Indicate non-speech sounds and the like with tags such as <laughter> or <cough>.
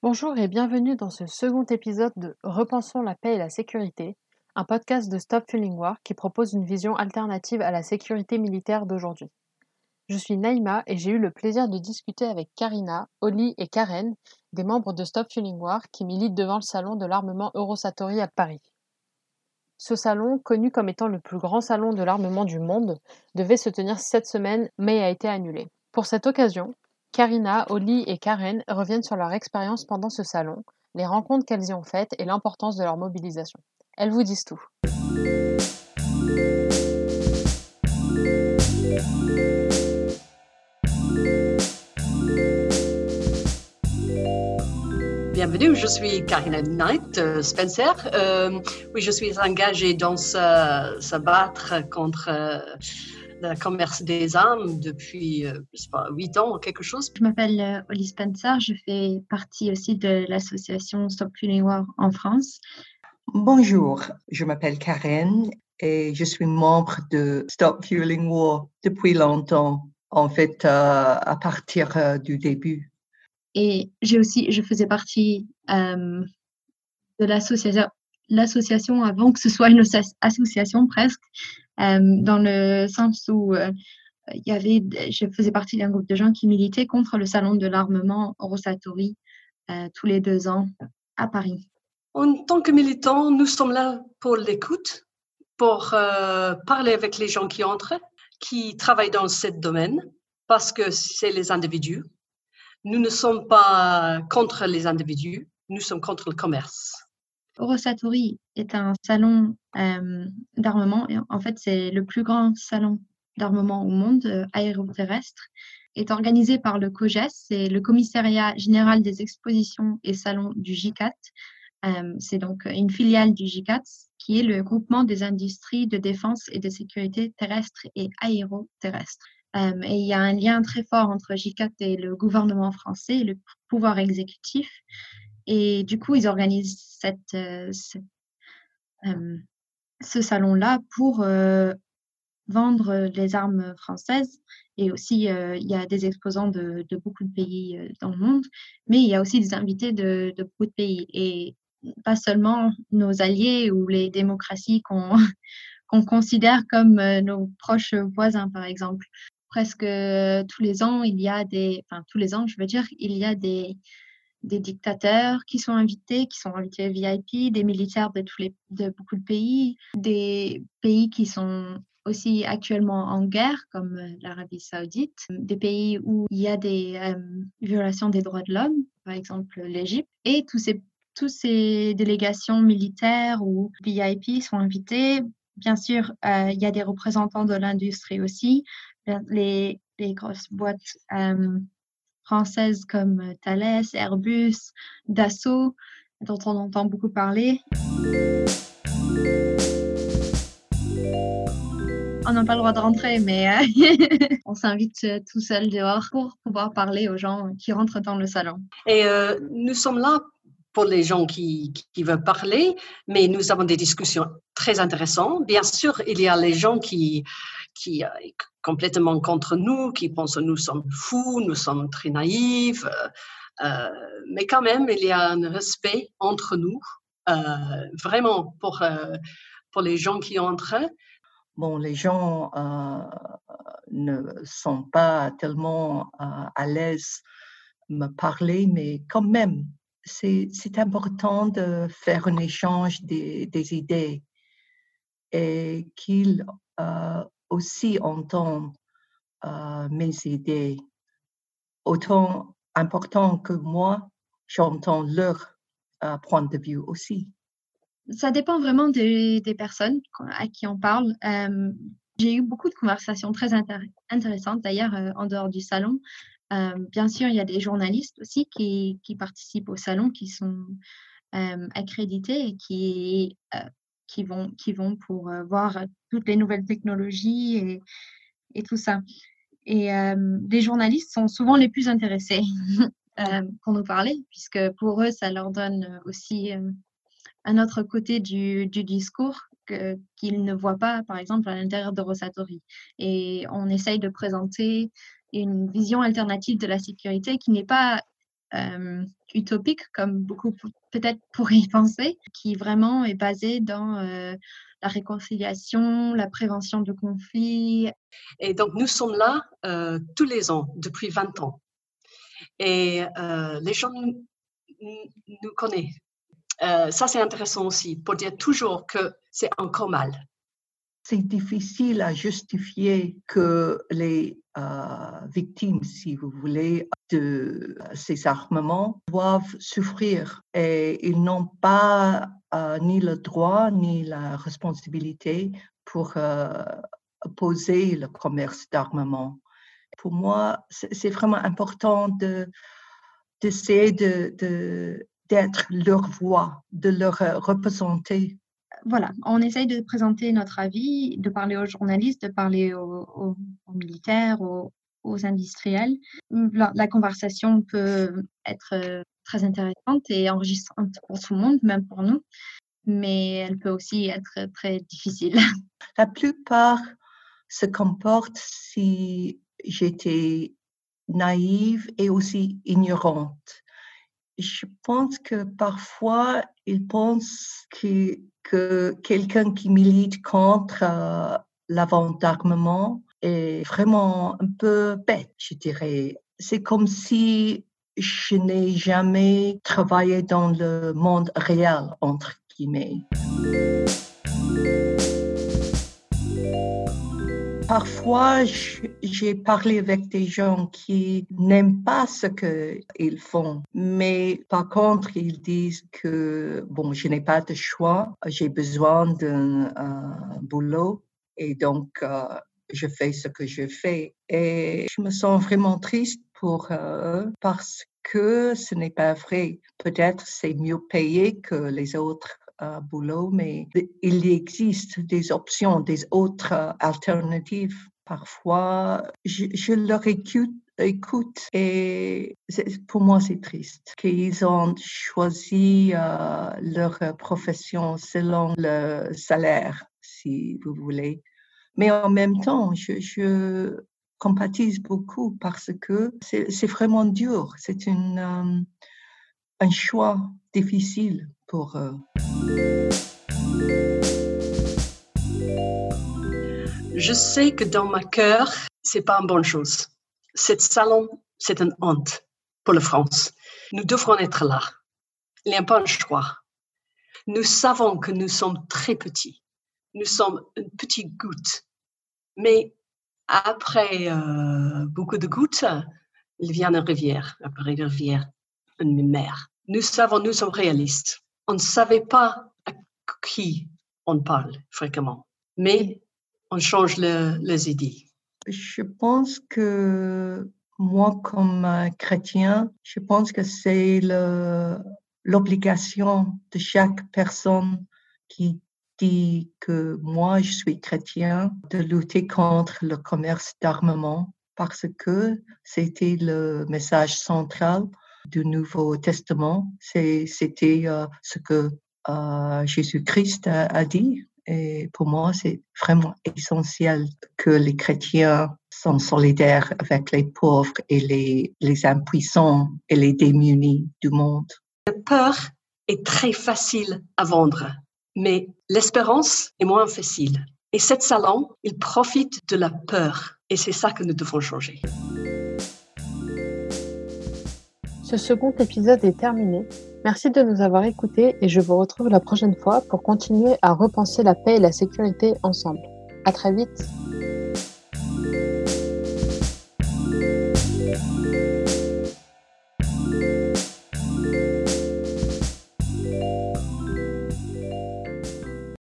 Bonjour et bienvenue dans ce second épisode de Repensons la paix et la sécurité, un podcast de Stop Feeling War qui propose une vision alternative à la sécurité militaire d'aujourd'hui. Je suis Naïma et j'ai eu le plaisir de discuter avec Karina, Oli et Karen, des membres de Stop Feeling War qui militent devant le salon de l'armement Eurosatori à Paris. Ce salon, connu comme étant le plus grand salon de l'armement du monde, devait se tenir cette semaine mais a été annulé. Pour cette occasion, Karina, Oli et Karen reviennent sur leur expérience pendant ce salon, les rencontres qu'elles y ont faites et l'importance de leur mobilisation. Elles vous disent tout. Bienvenue, je suis Karina Knight euh, Spencer. Euh, oui, je suis engagée dans se, se battre contre le commerce des armes depuis, euh, je sais pas, 8 ans ou quelque chose. Je m'appelle euh, Oli Spencer, je fais partie aussi de l'association Stop Fueling War en France. Bonjour, je m'appelle Karen et je suis membre de Stop Fueling War depuis longtemps, en fait, euh, à partir euh, du début. Et j'ai aussi, je faisais partie euh, de l'association l'association avant que ce soit une asso- association presque, dans le sens où euh, il y avait, je faisais partie d'un groupe de gens qui militaient contre le salon de l'armement Rosatori euh, tous les deux ans à Paris. En tant que militants, nous sommes là pour l'écoute, pour euh, parler avec les gens qui entrent, qui travaillent dans ce domaine, parce que c'est les individus. Nous ne sommes pas contre les individus, nous sommes contre le commerce. Eurosatori est un salon euh, d'armement. En fait, c'est le plus grand salon d'armement au monde euh, aéroterrestre. est organisé par le COGES, c'est le Commissariat général des expositions et salons du GICAT. C'est donc une filiale du GICAT qui est le groupement des industries de défense et de sécurité terrestre et aéroterrestre. Euh, et il y a un lien très fort entre GICAT et le gouvernement français, le pouvoir exécutif. Et du coup, ils organisent euh, euh, ce salon-là pour euh, vendre les armes françaises. Et aussi, il y a des exposants de, beaucoup de pays dans le monde, mais il y a aussi des invités de, beaucoup de pays. Et pas seulement nos alliés ou les démocraties qu'on <laughs> considère comme nos proches voisins, par exemple. Presque tous les ans, il y a des, enfin tous les ans, je veux dire, il y a des, des dictateurs qui sont invités, qui sont invités VIP, des militaires de, tous les, de beaucoup de pays, des pays qui sont aussi actuellement en guerre, comme euh, l'Arabie saoudite, des pays où il y a des euh, violations des droits de l'homme, par exemple l'Égypte, et tous ces, tous ces délégations militaires ou VIP sont invités. Bien sûr, euh, il y a des représentants de l'industrie aussi, les, les grosses boîtes françaises comme euh, Thales, Airbus, Dassault, dont on entend beaucoup parler. On n'a pas le droit de rentrer, mais euh, <laughs> on s'invite euh, tout seul dehors pour pouvoir parler aux gens qui rentrent dans le salon. Et nous sommes là pour les gens qui, qui veulent parler, mais nous avons des discussions très intéressantes. Bien sûr, il y a les gens qui, qui complètement contre nous, qui pensent que nous sommes fous, nous sommes très naïfs, euh, euh, mais quand même, il y a un respect entre nous, euh, vraiment pour, pour les gens qui entrent. Bon, les gens ne sont pas tellement à l'aise me parler, mais quand même, c'est important de faire un échange des, des idées et qu'ils euh, aussi entendent euh, mes idées. Autant important que moi, j'entends leur euh, point de vue aussi. Ça dépend vraiment des, personnes à qui on parle. J'ai eu beaucoup de conversations très intér- intéressantes d'ailleurs euh, en dehors du salon. Bien sûr, il y a des journalistes aussi qui, qui participent au salon, qui sont accrédités et qui, euh, qui, vont, qui vont pour euh, voir toutes les nouvelles technologies et, et tout ça. Et euh, les journalistes sont souvent les plus intéressés <laughs> euh, pour nous parler, puisque pour eux, ça leur donne aussi euh, un autre côté du, du discours qu'ils ne voient pas, par exemple, à l'intérieur de Rosatori. Et on essaye de présenter une vision alternative de la sécurité qui n'est pas euh, utopique, comme beaucoup peut-être pourraient y penser, qui vraiment est basé dans euh, la réconciliation, la prévention de conflits. Et donc, nous sommes là tous les ans, depuis 20 ans. Et les gens nous, nous connaissent. ça, c'est intéressant aussi, pour dire toujours que c'est encore mal c'est difficile à justifier que les euh, victimes, si vous voulez, de ces armements doivent souffrir et ils n'ont pas euh, ni le droit ni la responsabilité pour euh, opposer le commerce d'armement. Pour moi, c'est vraiment important d'essayer de, d'être leur voix, de leur représenter voilà, on essaye de présenter notre avis, de parler aux journalistes, de parler aux, militaires, aux, industriels. La, conversation peut être euh, très intéressante et enrichissante pour tout le monde, même pour nous, mais elle peut aussi être très difficile. <laughs> La plupart se comportent si j'étais naïve et aussi ignorante. Je pense que parfois, ils pensent que que quelqu'un qui milite contre euh, la d'armement est vraiment un peu bête, je dirais. C'est comme si je n'ai jamais travaillé dans le monde réel, entre guillemets. Parfois, j'ai parlé avec des gens qui n'aiment pas ce qu'ils font, mais par contre, ils disent que, bon, je n'ai pas de choix, j'ai besoin d'un euh, boulot et donc euh, je fais ce que je fais. Et je me sens vraiment triste pour eux parce que ce n'est pas vrai. Peut-être c'est mieux payé que les autres boulot, mais il existe des options, des autres alternatives. Parfois, je, leur écoute, écoute et pour moi, c'est triste qu'ils ont choisi euh, leur profession selon le salaire, si vous voulez. Mais en même temps, je, je compatise beaucoup parce que c'est vraiment dur. C'est une, euh, un choix difficile pour eux. Je sais que dans ma cœur, c'est pas une bonne chose. Cette salon, c'est une honte pour la France. Nous devrons être là. Il n'y a pas un choix. Nous savons que nous sommes très petits. Nous sommes une petite goutte. Mais après euh, beaucoup de gouttes, il vient une rivière. Après une rivière, une mer. Nous savons, nous sommes réalistes on ne savait pas à qui on parle fréquemment, mais on change les idées. Je pense que moi, comme chrétien, je pense que c'est l'obligation de chaque personne qui dit que moi, je suis chrétien, de lutter contre le commerce d'armement parce que c'était le message central du Nouveau Testament. C'était euh, ce que euh, Jésus-Christ a, dit. Et pour moi, c'est vraiment essentiel que les chrétiens sont solidaires avec les pauvres et les, les impuissants et les démunis du monde. La peur est très facile à vendre, mais l'espérance est moins facile. Et cette salon, il profite de la peur. Et c'est ça que nous devons changer. Ce second épisode est terminé. Merci de nous avoir écoutés et je vous retrouve la prochaine fois pour continuer à repenser la paix et la sécurité ensemble. À très vite!